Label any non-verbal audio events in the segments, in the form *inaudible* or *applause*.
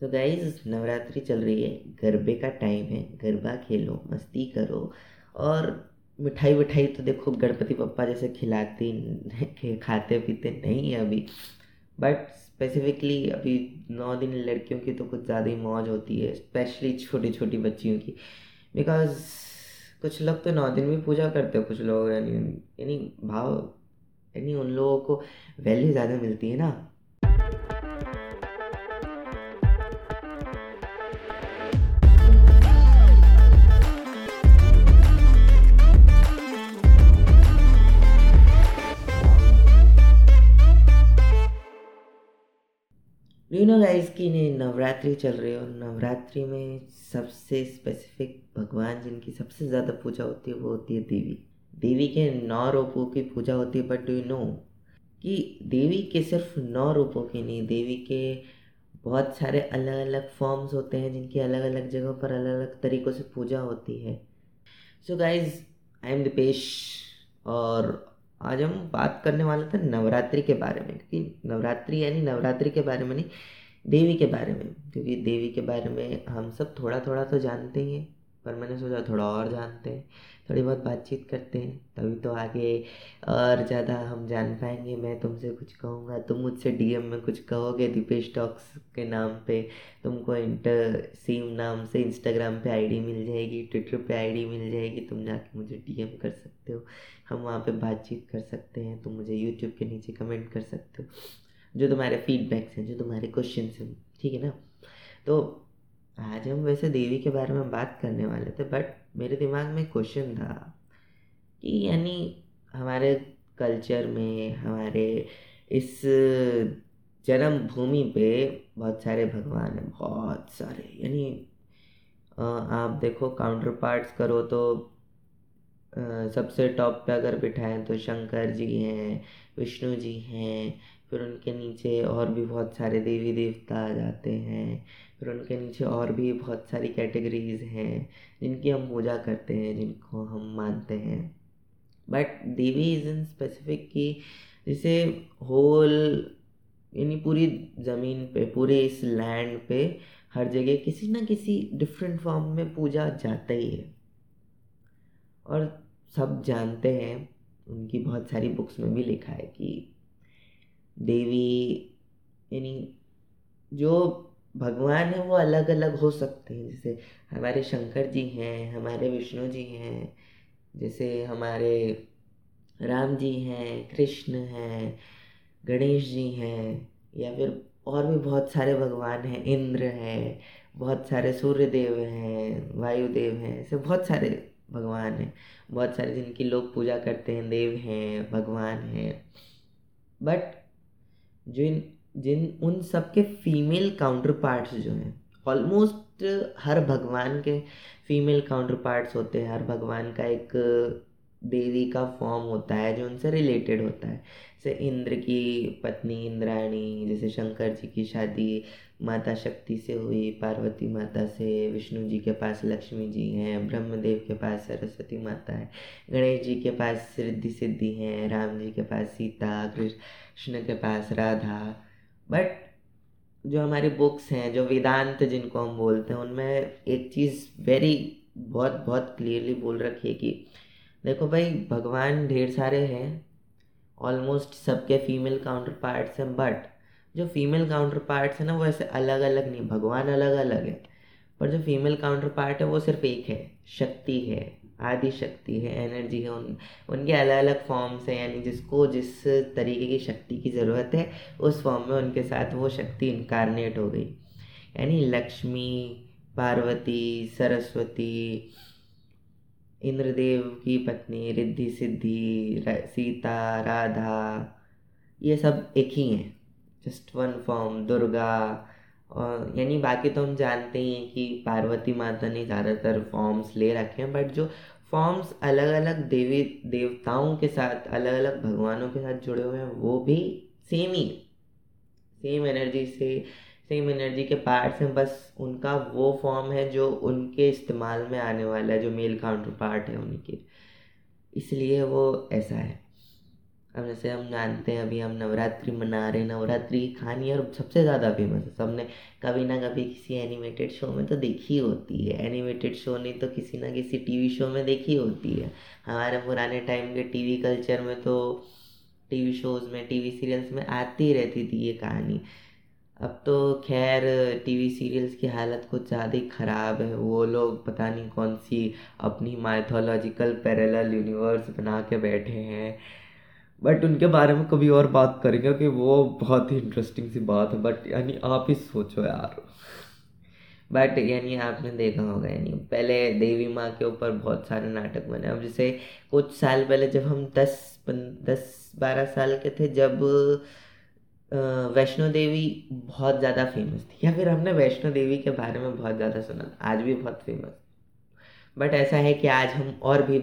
तो गाइज़ नवरात्रि चल रही है। गरबे का टाइम है। गरबा खेलो, मस्ती करो। और मिठाई विठाई तो देखो, गणपति पप्पा जैसे खिलाते *laughs* खाते पीते नहीं है अभी। बट स्पेसिफिकली अभी नौ दिन लड़कियों की तो कुछ ज़्यादा ही मौज होती है स्पेशली छोटी छोटी बच्चियों की। बिकॉज़ कुछ लोग तो नौ दिन भी पूजा करते हो, कुछ लोग यानी यानी भाव यानी उन लोगों को वैल्यू ज़्यादा मिलती है ना। यू नो गाइस की नवरात्रि चल रही है और नवरात्रि में सबसे स्पेसिफिक भगवान जिनकी सबसे ज़्यादा पूजा होती है, वो होती है देवी। देवी के नौ रूपों की पूजा होती है बट डू यू नो कि देवी के सिर्फ़ नौ रूपों की नहीं, देवी के बहुत सारे अलग अलग फॉर्म्स होते हैं, जिनकी अलग अलग जगहों पर अलग अलग तरीक़ों से पूजा होती है। So guys I am Dipesh और आज हम बात करने वाले थे नवरात्रि के बारे में क्योंकि नवरात्रि यानी नवरात्रि के बारे में नहीं, देवी के बारे में, क्योंकि देवी के बारे में हम सब थोड़ा थोड़ा तो जानते ही हैं। पर मैंने सोचा थोड़ा और जानते हैं, थोड़ी बहुत बातचीत करते हैं, तभी तो आगे और ज़्यादा हम जान पाएँगे। मैं तुमसे कुछ कहूँगा, तुम मुझसे डीएम में कुछ कहोगे दीपेश टॉक्स के नाम पे? तुमको इंटर सीम नाम से इंस्टाग्राम पे आईडी मिल जाएगी ट्विटर पे आईडी मिल जाएगी, तुम जाके मुझे डीएम कर सकते हो। हम वहाँ पे बातचीत कर सकते हैं, तुम मुझे यूट्यूब के नीचे कमेंट कर सकते हो, जो तुम्हारे फीडबैक्स हैं, जो तुम्हारे क्वेश्चन हैं, ठीक है ना? तो आज हम वैसे देवी के बारे में बात करने वाले थे बट मेरे दिमाग में क्वेश्चन था कि यानी हमारे कल्चर में, हमारे इस जन्मभूमि पे बहुत सारे भगवान हैं, बहुत सारे। यानी आप देखो काउंटर पार्ट्स करो तो सबसे टॉप पे अगर बिठाएँ तो शंकर जी हैं, विष्णु जी हैं, फिर उनके नीचे और भी बहुत सारे देवी देवता आ जाते हैं। फिर उनके नीचे और भी बहुत सारी कैटेगरीज हैं, जिनकी हम पूजा करते हैं, जिनको हम मानते हैं। But Devi is in specific की जिसे होल यानी पूरी ज़मीन पे, पूरे इस लैंड पे हर जगह किसी ना किसी डिफरेंट फॉर्म में पूजा जाता ही है। और सब जानते हैं, उनकी बहुत सारी बुक्स में भी लिखा है कि देवी, यानी जो भगवान है, वो अलग अलग हो सकते हैं। जैसे हमारे शंकर जी हैं, हमारे विष्णु जी हैं, जैसे हमारे राम जी हैं, कृष्ण हैं, गणेश जी हैं, या फिर और भी बहुत सारे भगवान हैं। इंद्र हैं, बहुत सारे सूर्य देव हैं, वायुदेव हैं, ऐसे बहुत सारे भगवान हैं। बहुत सारे जिनकी लोग पूजा करते हैं, देव हैं, भगवान हैं। बट जो इन जिन, उन सब के फीमेल काउंटर पार्ट्स जो हैं ऑलमोस्ट हर भगवान के फीमेल काउंटर पार्ट्स होते हैं। हर भगवान का एक देवी का फॉर्म होता है जो उनसे रिलेटेड होता है। जैसे इंद्र की पत्नी इंद्राणी जैसे शंकर जी की शादी, माता शक्ति से हुई, पार्वती माता से, विष्णु जी के पास लक्ष्मी जी हैं, ब्रह्मदेव के पास सरस्वती माता है, गणेश जी के पास रिद्धि सिद्धि हैं, राम जी के पास सीता, कृष्ण के पास राधा बट जो हमारी बुक्स हैं, जो वेदांत जिनको हम बोलते हैं, उनमें एक चीज़ वेरी बहुत बहुत क्लियरली बोल रखी है कि देखो भाई, भगवान ढेर सारे हैं ऑलमोस्ट सबके फीमेल काउंटर पार्ट्स हैं बट जो फीमेल काउंटर पार्ट्स हैं ना, वो ऐसे अलग अलग नहीं, भगवान अलग अलग है, पर जो फीमेल काउंटर पार्ट है, वो सिर्फ़ एक है, शक्ति है। आदि शक्ति है, एनर्जी है, उन, उनके अलग अलग फॉर्म्स हैं, यानी जिसको जिस तरीके की शक्ति की ज़रूरत है, उस फॉर्म में उनके साथ वो शक्ति इनकारनेट हो गई। यानी लक्ष्मी, पार्वती, सरस्वती, इंद्रदेव की पत्नी, रिद्धि, सिद्धि सीता, राधा, ये सब एक ही हैं। जस्ट वन फॉर्म दुर्गा और यानी बाकी तो हम जानते ही हैं कि पार्वती माता ने ज़्यादातर फॉर्म्स ले रखे हैं बट जो फॉर्म्स अलग अलग देवी, देवताओं के साथ अलग अलग भगवानों के साथ जुड़े हुए हैं, वो भी सेम ही सेम एनर्जी से सेम एनर्जी के पार्ट्स हैं, बस उनका वो फॉर्म है जो उनके इस्तेमाल में आने वाला है, जो मेल काउंटर पार्ट है उनके। इसलिए वो ऐसा है। अब जैसे हम जानते हैं, अभी हम नवरात्रि मना रहे हैं। नवरात्रि की कहानी और सबसे ज़्यादा फ़ेमस है। सबने कभी ना कभी किसी एनिमेटेड शो में तो देखी होती है। एनिमेटेड शो नहीं तो किसी ना किसी टीवी शो में देखी होती है। हमारे पुराने टाइम के टीवी कल्चर में तो टीवी शोज़ में टीवी सीरियल्स में आती रहती थी ये कहानी। अब तो खैर टीवी सीरियल्स की हालत कुछ ज़्यादा ही ख़राब है। वो लोग पता नहीं कौन सी अपनी माइथोलॉजिकल पैरेलल यूनिवर्स बना के बैठे हैं। बट उनके बारे में कभी और बात करेंगे क्योंकि वो बहुत ही इंटरेस्टिंग सी बात है। बट यानी आप ही सोचो यार। बट यानी आपने देखा होगा यानी पहले देवी माँ के ऊपर बहुत सारे नाटक बने। अब जैसे कुछ साल पहले जब हम दस पन, दस बारह साल के थे जब वैष्णो देवी बहुत ज़्यादा फ़ेमस थी। या फिर हमने वैष्णो देवी के बारे में बहुत ज़्यादा सुना आज भी बहुत फ़ेमस बट ऐसा है कि आज हम और भी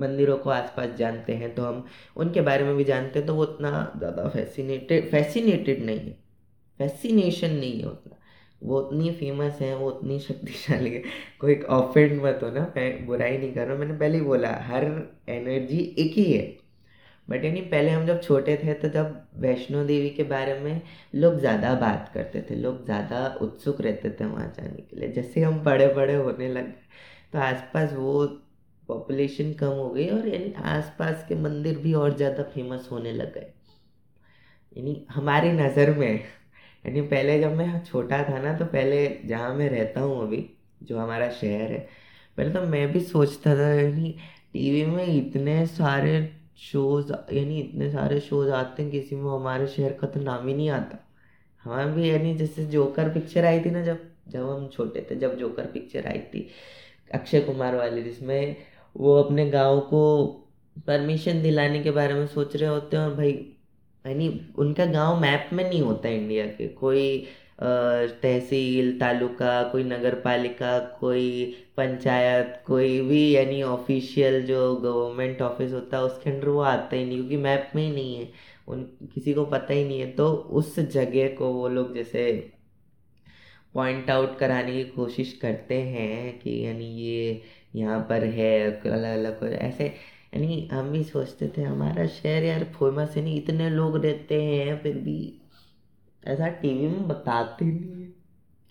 मंदिरों को आसपास जानते हैं तो हम उनके बारे में भी जानते हैं तो वो उतना ज़्यादा फैसिनेटेड फैसिनेटेड नहीं है। फैसिनेशन नहीं है उतना। वो उतनी फ़ेमस है, वो उतनी शक्तिशाली है। कोई ऑफेंड मत हो ना मैं बुराई नहीं कर रहा मैंने पहले ही बोला, हर एनर्जी एक ही है। बट यानी पहले हम जब छोटे थे तो जब वैष्णो देवी के बारे में लोग ज़्यादा बात करते थे, लोग ज़्यादा उत्सुक रहते थे वहाँ जाने के लिए। जैसे हम बड़े बड़े होने लगे तो आसपास वो पॉपुलेशन कम हो गई और यानी आसपास के मंदिर भी और ज़्यादा फ़ेमस होने लग गए। यानी हमारी नज़र में, यानी पहले जब मैं छोटा था ना तो पहले जहाँ मैं रहता हूँ अभी, जो हमारा शहर है, पहले तो मैं भी सोचता था, यानी टीवी में इतने सारे शोज़ यानी इतने सारे शोज़ आते हैं, किसी में हमारे शहर का तो नाम ही नहीं आता। हमारे भी, यानी जैसे जोकर पिक्चर आई थी ना जब जब हम छोटे थे, जब जोकर पिक्चर आई थी, अक्षय कुमार वाली, जिसमें वो अपने गाँव को परमिशन दिलाने के बारे में सोच रहे होते हैं और भाई यानी उनका गाँव मैप में नहीं होता इंडिया के। कोई तहसील, तालुका, कोई नगर पालिका कोई पंचायत, कोई भी यानी ऑफिशियल जो गवर्नमेंट ऑफ़िस होता है, उसके अंडर वो आता ही नहीं क्योंकि मैप में ही नहीं है। उन, किसी को पता ही नहीं है। तो उस जगह को वो लोग जैसे पॉइंट आउट कराने की कोशिश करते हैं कि यानी ये यहाँ पर है अलग अलग ऐसे, यानी हम भी सोचते थे, हमारा शहर यार फ़ेमस है नहीं, इतने लोग रहते हैं, फिर भी ऐसा टीवी में बताते नहीं है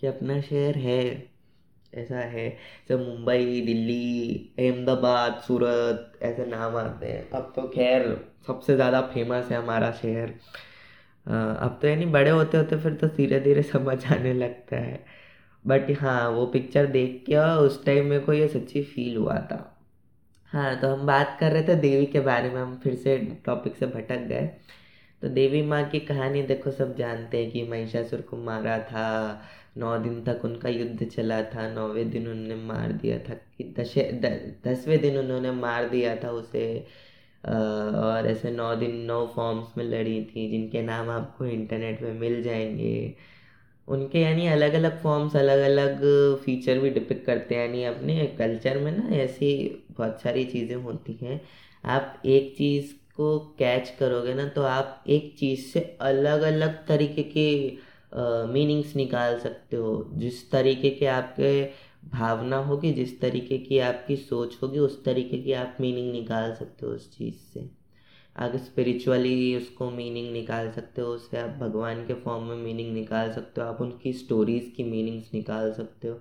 कि अपना शहर है, ऐसा है। जब मुंबई, दिल्ली, अहमदाबाद, सूरत, ऐसे नाम आते हैं। अब तो खैर, सबसे ज़्यादा फ़ेमस है हमारा शहर। अब तो यानी बड़े होते होते फिर तो धीरे धीरे *laughs* समझ आने लगता है। बट हाँ वो पिक्चर देख के उस टाइम मेरे को ये सच्ची फील हुआ था। हाँ तो हम बात कर रहे थे देवी के बारे में, हम फिर से टॉपिक से भटक गए। तो देवी माँ की कहानी देखो, सब जानते हैं कि महिषासुर को मारा था, नौ दिन तक उनका युद्ध चला था, नौवें दिन उन्होंने मार दिया था, कि दशे दसवें दिन उन्होंने मार दिया था उसे। और ऐसे नौ दिन, नौ फॉर्म्स में लड़ी थी, जिनके नाम आपको इंटरनेट पे मिल जाएँगे। उनके यानी अलग अलग फॉर्म्स अलग अलग फीचर भी डिपिक करते हैं। यानी अपने कल्चर में ना ऐसी बहुत सारी चीज़ें होती हैं। आप एक चीज़ को कैच करोगे ना तो आप एक चीज़ से अलग अलग तरीके के मीनिंग्स निकाल सकते हो। जिस तरीके के आपके भावना होगी, जिस तरीके की आपकी सोच होगी, उस तरीके की आप मीनिंग निकाल सकते हो उस चीज़ से। अगर स्पिरिचुअली उसको मीनिंग निकाल सकते हो, उससे आप भगवान के फॉर्म में मीनिंग निकाल सकते हो, आप उनकी स्टोरीज़ की मीनिंग्स निकाल सकते हो,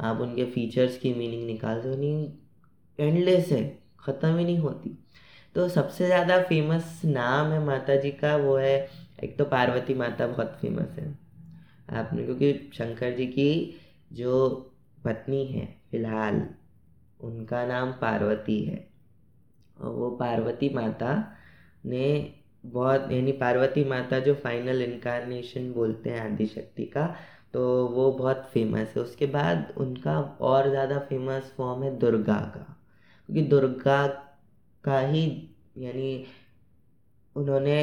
आप उनके फीचर्स की मीनिंग निकाल सकते हो, नहीं एंडलेस है, ख़त्म ही नहीं होती। तो सबसे ज़्यादा फ़ेमस नाम है माता जी का, वो है, एक तो पार्वती माता बहुत फ़ेमस है। आपने, क्योंकि शंकर जी की जो पत्नी है, फ़िलहाल, उनका नाम पार्वती है। और वो पार्वती माता ने बहुत, यानी पार्वती माता जो फाइनल इनकारनेशन बोलते हैं आदिशक्ति का तो वो बहुत फ़ेमस है। उसके बाद उनका और ज़्यादा फ़ेमस फॉर्म है दुर्गा का। क्योंकि दुर्गा का ही, यानी उन्होंने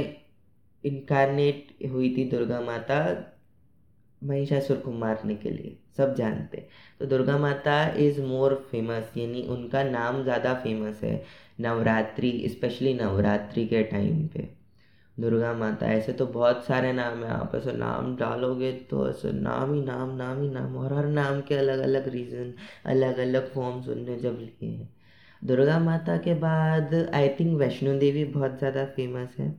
इनकारनेट हुई थी दुर्गा माता महिषासुर को मारने के लिए, सब जानते तो दुर्गा माता इज़ मोर फ़ेमस यानी उनका नाम ज़्यादा फ़ेमस है। नवरात्रि स्पेशली नवरात्रि के टाइम पे। दुर्गा माता, ऐसे तो बहुत सारे नाम हैं, आप ऐसे नाम डालोगे तो ऐसे नाम ही नाम नाम ही नाम और हर नाम के अलग अलग रीज़न अलग अलग फॉर्म्स उनने जब लिए हैं। दुर्गा माता के बाद आई थिंक वैष्णो देवी बहुत ज़्यादा फ़ेमस है।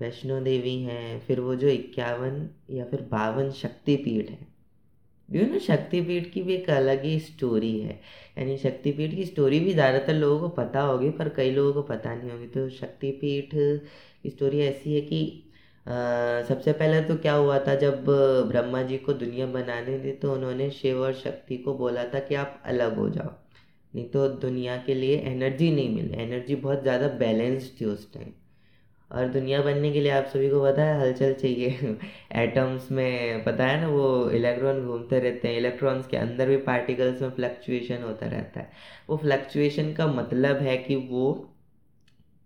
वैष्णो देवी हैं, फिर वो जो इक्यावन या फिर बावन शक्तिपीठ है। यू नो शक्तिपीठ की भी एक अलग ही स्टोरी है। यानी शक्तिपीठ की स्टोरी भी ज़्यादातर लोगों को पता होगी पर कई लोगों को पता नहीं होगी। तो शक्तिपीठ की स्टोरी ऐसी है कि आ, सबसे पहले तो क्या हुआ था जब ब्रह्मा जी को दुनिया बनाने दी तो उन्होंने शिव और शक्ति को बोला था कि आप अलग हो जाओ। नहीं तो दुनिया के लिए एनर्जी नहीं मिले। एनर्जी बहुत ज़्यादा बैलेंस थी उस टाइम और दुनिया बनने के लिए आप सभी को पता है, हलचल चाहिए। *laughs* एटम्स में, पता है ना, वो इलेक्ट्रॉन घूमते रहते हैं। इलेक्ट्रॉन्स के अंदर भी पार्टिकल्स में फ्लक्चुएशन होता रहता है। वो फ्लक्चुएशन का मतलब है कि वो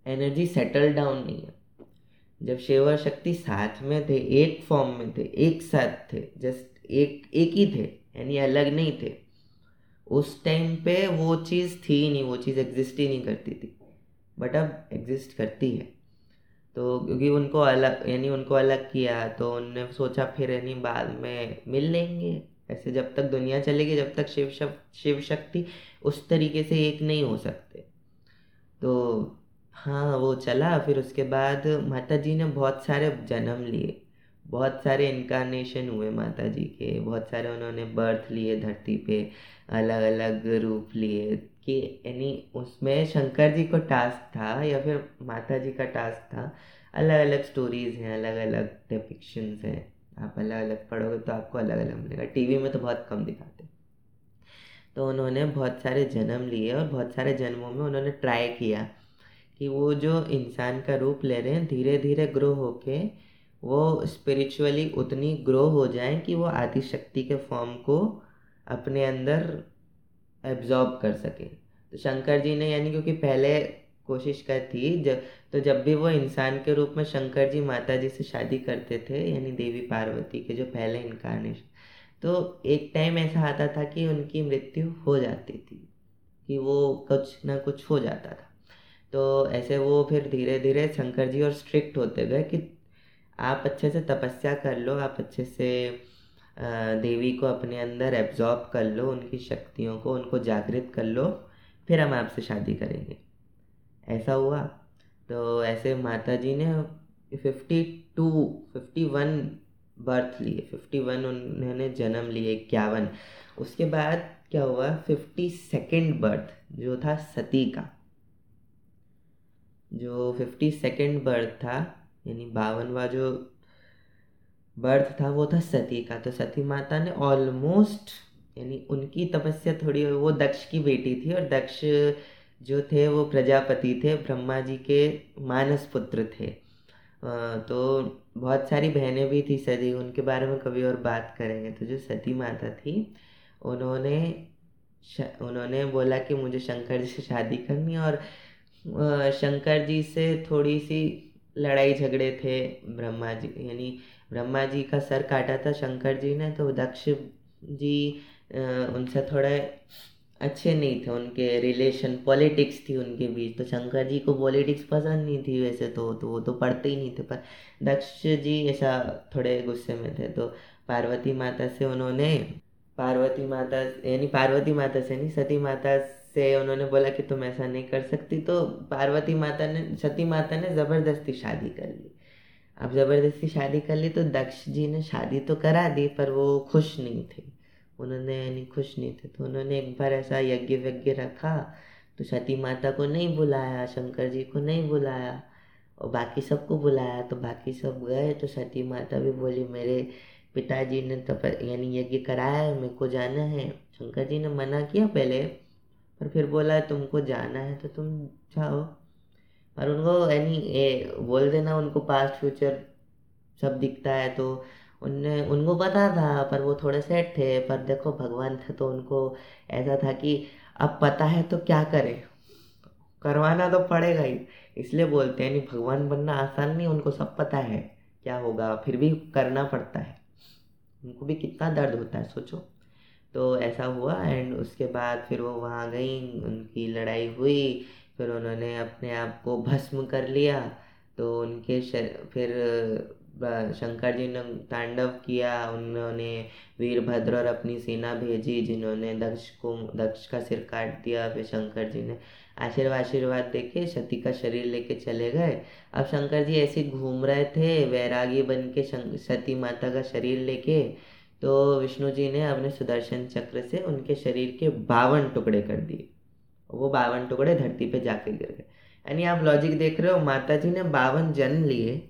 एनर्जी सेटल डाउन नहीं है। जब शिव और शक्ति साथ में थे, एक फॉर्म में थे, एक साथ थे जस्ट एक एक ही थे, यानी अलग नहीं थे, उस टाइम पे वो चीज़ थी नहीं, वो चीज़ एग्जिस्ट ही नहीं करती थी। बट अब एग्जिस्ट करती है। तो क्योंकि उनको अलग यानी उनको अलग किया तो उनने सोचा फिर यानी बाद में मिल लेंगे। ऐसे जब तक दुनिया चलेगी जब तक शिव शक, शिव शक्ति उस तरीके से एक नहीं हो सकते। तो हाँ वो चला। फिर उसके बाद माता जी ने बहुत सारे जन्म लिए। बहुत सारे इनकारनेशन हुए माता जी के। बहुत सारे उन्होंने बर्थ लिए धरती पे अलग अलग रूप लिए। कि यानी उसमें शंकर जी को टास्क था या फिर माता जी का टास्क था अलग अलग स्टोरीज़ हैं अलग अलग डिपिक्शंस हैं। आप अलग अलग पढ़ोगे तो आपको अलग अलग मिलेगा टीवी में तो बहुत कम दिखाते तो उन्होंने बहुत सारे जन्म लिए और बहुत सारे जन्मों में उन्होंने ट्राई किया कि वो जो इंसान का रूप ले रहे हैं धीरे धीरे ग्रो होके वो स्पिरिचुअली उतनी ग्रो हो जाए कि वो आदिशक्ति के फॉर्म को अपने अंदर एब्जॉर्ब कर सके। तो शंकर जी ने यानी क्योंकि पहले कोशिश कर थी जब तो जब भी वो इंसान के रूप में शंकर जी माता जी से शादी करते थे, यानी देवी पार्वती के जो पहले इनकारनेशन तो एक टाइम ऐसा आता था कि उनकी मृत्यु हो जाती थी, कि वो कुछ ना कुछ हो जाता था। तो ऐसे वो फिर धीरे धीरे शंकर जी और स्ट्रिक्ट होते गए कि आप अच्छे से तपस्या कर लो, आप अच्छे से देवी को अपने अंदर एब्जॉर्ब कर लो, उनकी शक्तियों को, उनको जागृत कर लो, फिर हम आपसे शादी करेंगे। ऐसा हुआ। तो ऐसे माता जी ने fifty two fifty one birth लिए। फिफ्टी वन उन्होंने जन्म लिए, इक्यावन। उसके बाद क्या हुआ? फिफ्टी सेकेंड बर्थ जो था सती का। जो फिफ्टी सेकेंड बर्थ था, यानी बावनवा जो बर्थ था, वो था सती का। तो सती माता ने ऑलमोस्ट यानी उनकी तपस्या थोड़ी, वो दक्ष की बेटी थी और दक्ष जो थे, वो प्रजापति थे, ब्रह्मा जी के मानस पुत्र थे। तो बहुत सारी बहनें भी थी सती, उनके बारे में कभी और बात करेंगे। तो जो सती माता थी, उन्होंने उन्होंने बोला कि मुझे शंकर जी से शादी करनी और शंकर जी से थोड़ी सी लड़ाई झगड़े थे ब्रह्मा जी, यानी ब्रह्मा जी का सर काटा था, शंकर जी ने तो दक्ष जी उनसे थोड़े अच्छे नहीं थे उनके रिलेशन पॉलिटिक्स थी उनके बीच। तो शंकर जी को पॉलिटिक्स पसंद नहीं थी वैसे तो तो वो तो पढ़ते ही नहीं थे, पर दक्ष जी ऐसा थोड़े गुस्से में थे। तो पार्वती माता से उन्होंने, पार्वती माता, यानी पार्वती माता से नहीं, सती माता से उन्होंने बोला कि तुम ऐसा नहीं कर सकती। तो पार्वती माता ने, सती माता ने ज़बरदस्ती शादी कर ली। अब ज़बरदस्ती शादी कर ली तो दक्ष जी ने शादी तो करा दी, पर वो खुश नहीं थे। उन्होंने यानी खुश नहीं थे तो उन्होंने एक बार ऐसा यज्ञ वज्ञ रखा तो सती माता को नहीं बुलाया, शंकर जी को नहीं बुलाया, और बाकी सबको बुलाया तो बाकी सब गए तो सती माता भी बोली, मेरे पिताजी ने तो यानी यज्ञ कराया है, मेरे को जाना है। शंकर जी ने मना किया पहले, पर फिर बोला, तुमको जाना है तो तुम जाओ। और उनको यानी बोल देना उनको पास्ट फ्यूचर सब दिखता है तो उनने, उनको पता था, पर वो थोड़े सेट थे, पर देखो भगवान थे तो उनको ऐसा था कि अब पता है तो क्या करें? करवाना तो पड़ेगा ही। इसलिए बोलते हैं, नहीं, भगवान बनना आसान नहीं, उनको सब पता है क्या होगा, फिर भी करना पड़ता है। उनको भी कितना दर्द होता है, सोचो। तो ऐसा हुआ एंड उसके बाद फिर वो वहाँ गई, उनकी लड़ाई हुई फिर उन्होंने अपने आप को भस्म कर लिया तो उनके शर, फिर शंकर जी ने तांडव किया, उन्होंने वीरभद्र और अपनी सेना भेजी, जिन्होंने दक्ष को, दक्ष का सिर काट दिया, फिर शंकर जी ने आशीर्वाद आशीर्वाद देके सती का शरीर लेके चले गए। अब शंकर जी ऐसे घूम रहे थे, वैरागी बन के सती माता का शरीर लेके तो विष्णु जी ने अपने सुदर्शन चक्र से उनके शरीर के बावन टुकड़े कर दिए। वो बावन टुकड़े धरती पे जाके गिर गए। यानी आप लॉजिक देख रहे हो माता जी ने बावन जन्म लिए,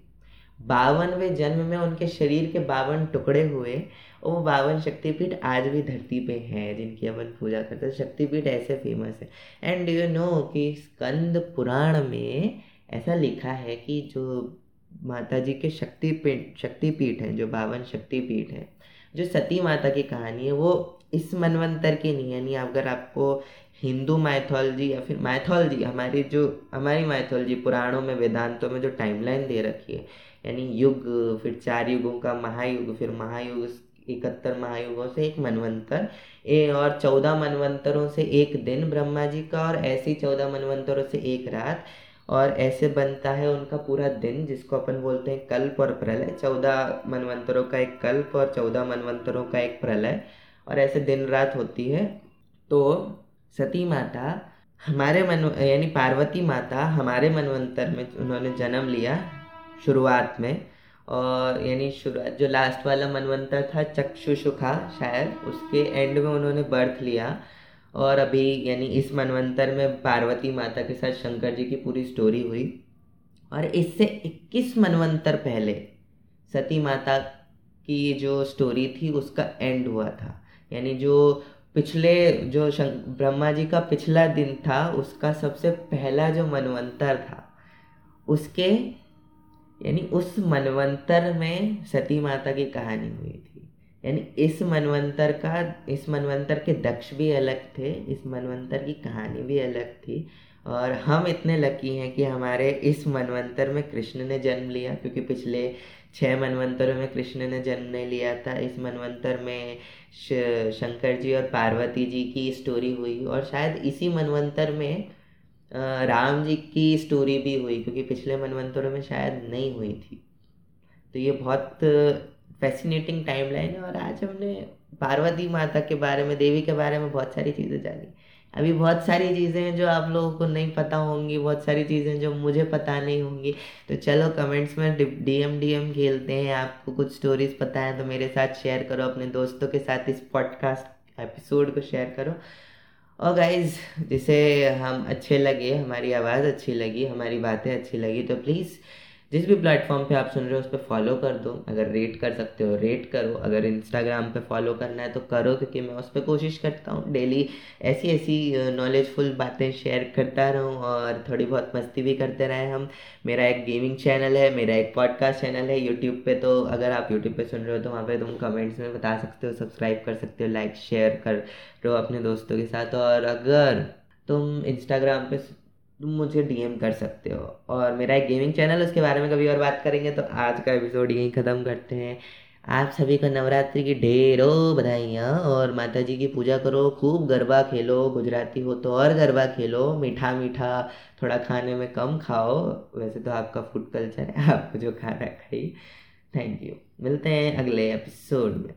बावनवे जन्म में उनके शरीर के बावन टुकड़े हुए और वो बावन शक्तिपीठ आज भी धरती पे हैं, जिनकी अपन पूजा करते हैं। शक्तिपीठ ऐसे फ़ेमस है। एंड डू यू नो कि स्कंद पुराण में ऐसा लिखा है कि जो माता जी के शक्तिपीठ शक्तिपीठ हैं, जो बावन शक्तिपीठ हैं, जो सती माता की कहानी है, वो इस मनवंतर की नहीं है। यानी अगर आपको हिंदू माइथोलॉजी या फिर माइथोलॉजी हमारी जो, हमारी माइथोलॉजी पुराणों में, वेदांतों में जो टाइमलाइन दे रखी है, यानी युग, फिर चार युगों का महायुग, फिर महायुग, इकहत्तर महायुगों से एक मनवंतर, ए, और चौदह मनवंतरों से एक दिन ब्रह्मा जी का, और ऐसी चौदह मनवंतरों से एक रात, और ऐसे बनता है उनका पूरा दिन, जिसको अपन बोलते हैं कल्प और प्रलय। चौदह मनवंतरों का एक कल्प और चौदह मनवंतरों का एक प्रलय, और ऐसे दिन रात होती है। तो सती माता, हमारे मन, यानी पार्वती माता, हमारे मनवंतर में उन्होंने जन्म लिया शुरुआत में। और यानी शुरुआत जो लास्ट वाला मनवंतर था, चक्षुषुखा शायद, उसके एंड में उन्होंने बर्थ लिया। और अभी यानी इस मनवंतर में पार्वती माता के साथ शंकर जी की पूरी स्टोरी हुई। और इससे 21 मनवंतर पहले सती माता की जो स्टोरी थी, उसका एंड हुआ था। यानी जो पिछले जो ब्रह्मा जी का पिछला दिन था, उसका सबसे पहला जो मनवंतर था, उसके, यानी उस मनवंतर में सती माता की कहानी हुई थी। यानी इस मनवंतर का, इस मनवंतर के दक्ष भी अलग थे, इस मनवंतर की कहानी भी अलग थी, और हम इतने लकी हैं कि हमारे इस मनवंतर में कृष्ण ने जन्म लिया, क्योंकि पिछले छः मनवंतरों में कृष्ण ने जन्म नहीं लिया था। इस मनवंतर में शंकर जी और पार्वती जी की स्टोरी हुई और शायद इसी मनवंतर में राम जी की स्टोरी भी हुई, क्योंकि पिछले मनवंतरों में शायद नहीं हुई थी। तो ये बहुत फैसिनेटिंग टाइम लाइन है और आज हमने पार्वती माता के बारे में, देवी के बारे में बहुत सारी चीज़ें जानी। अभी बहुत सारी चीज़ें हैं जो आप लोगों को नहीं पता होंगी, बहुत सारी चीज़ें जो मुझे पता नहीं होंगी। तो चलो कमेंट्स में डी एम डी एम खेलते हैं। आपको कुछ स्टोरीज पता है तो मेरे साथ शेयर करो, अपने दोस्तों के साथ इस पॉडकास्ट एपिसोड को शेयर करो। और गाइज़ जिसे हम अच्छे लगे, हमारी आवाज़ अच्छी लगी, हमारी बातें अच्छी लगी तो प्लीज़ जिस भी प्लेटफॉर्म पे आप सुन रहे हो, उस पर फॉलो कर दो। अगर रेट कर सकते हो रेट करो। अगर इंस्टाग्राम पे फॉलो करना है तो करो, क्योंकि मैं उस पर कोशिश करता हूँ डेली ऐसी ऐसी नॉलेजफुल बातें शेयर करता रहूँ और थोड़ी बहुत मस्ती भी करते रहे हम। मेरा एक गेमिंग चैनल है, मेरा एक पॉडकास्ट चैनल है यूट्यूब पर तो अगर आप यूट्यूब पर सुन रहे हो तो वहाँ पर तुम कमेंट्स में बता सकते हो सब्सक्राइब कर सकते हो लाइक शेयर कर रहे अपने दोस्तों के साथ। और अगर तुम इंस्टाग्राम पे तुम मुझे डीएम कर सकते हो। और मेरा एक गेमिंग चैनल उसके बारे में कभी और बात करेंगे तो आज का एपिसोड यहीं ख़त्म करते हैं। आप सभी को नवरात्रि की ढेरों बधाइयाँ, और माता जी की पूजा करो, खूब गरबा खेलो, गुजराती हो तो और गरबा खेलो, मीठा मीठा, थोड़ा खाने में कम खाओ। वैसे तो आपका फ़ूड कल्चर है, आपको जो खाना खाई थैंक यू मिलते हैं अगले एपिसोड में।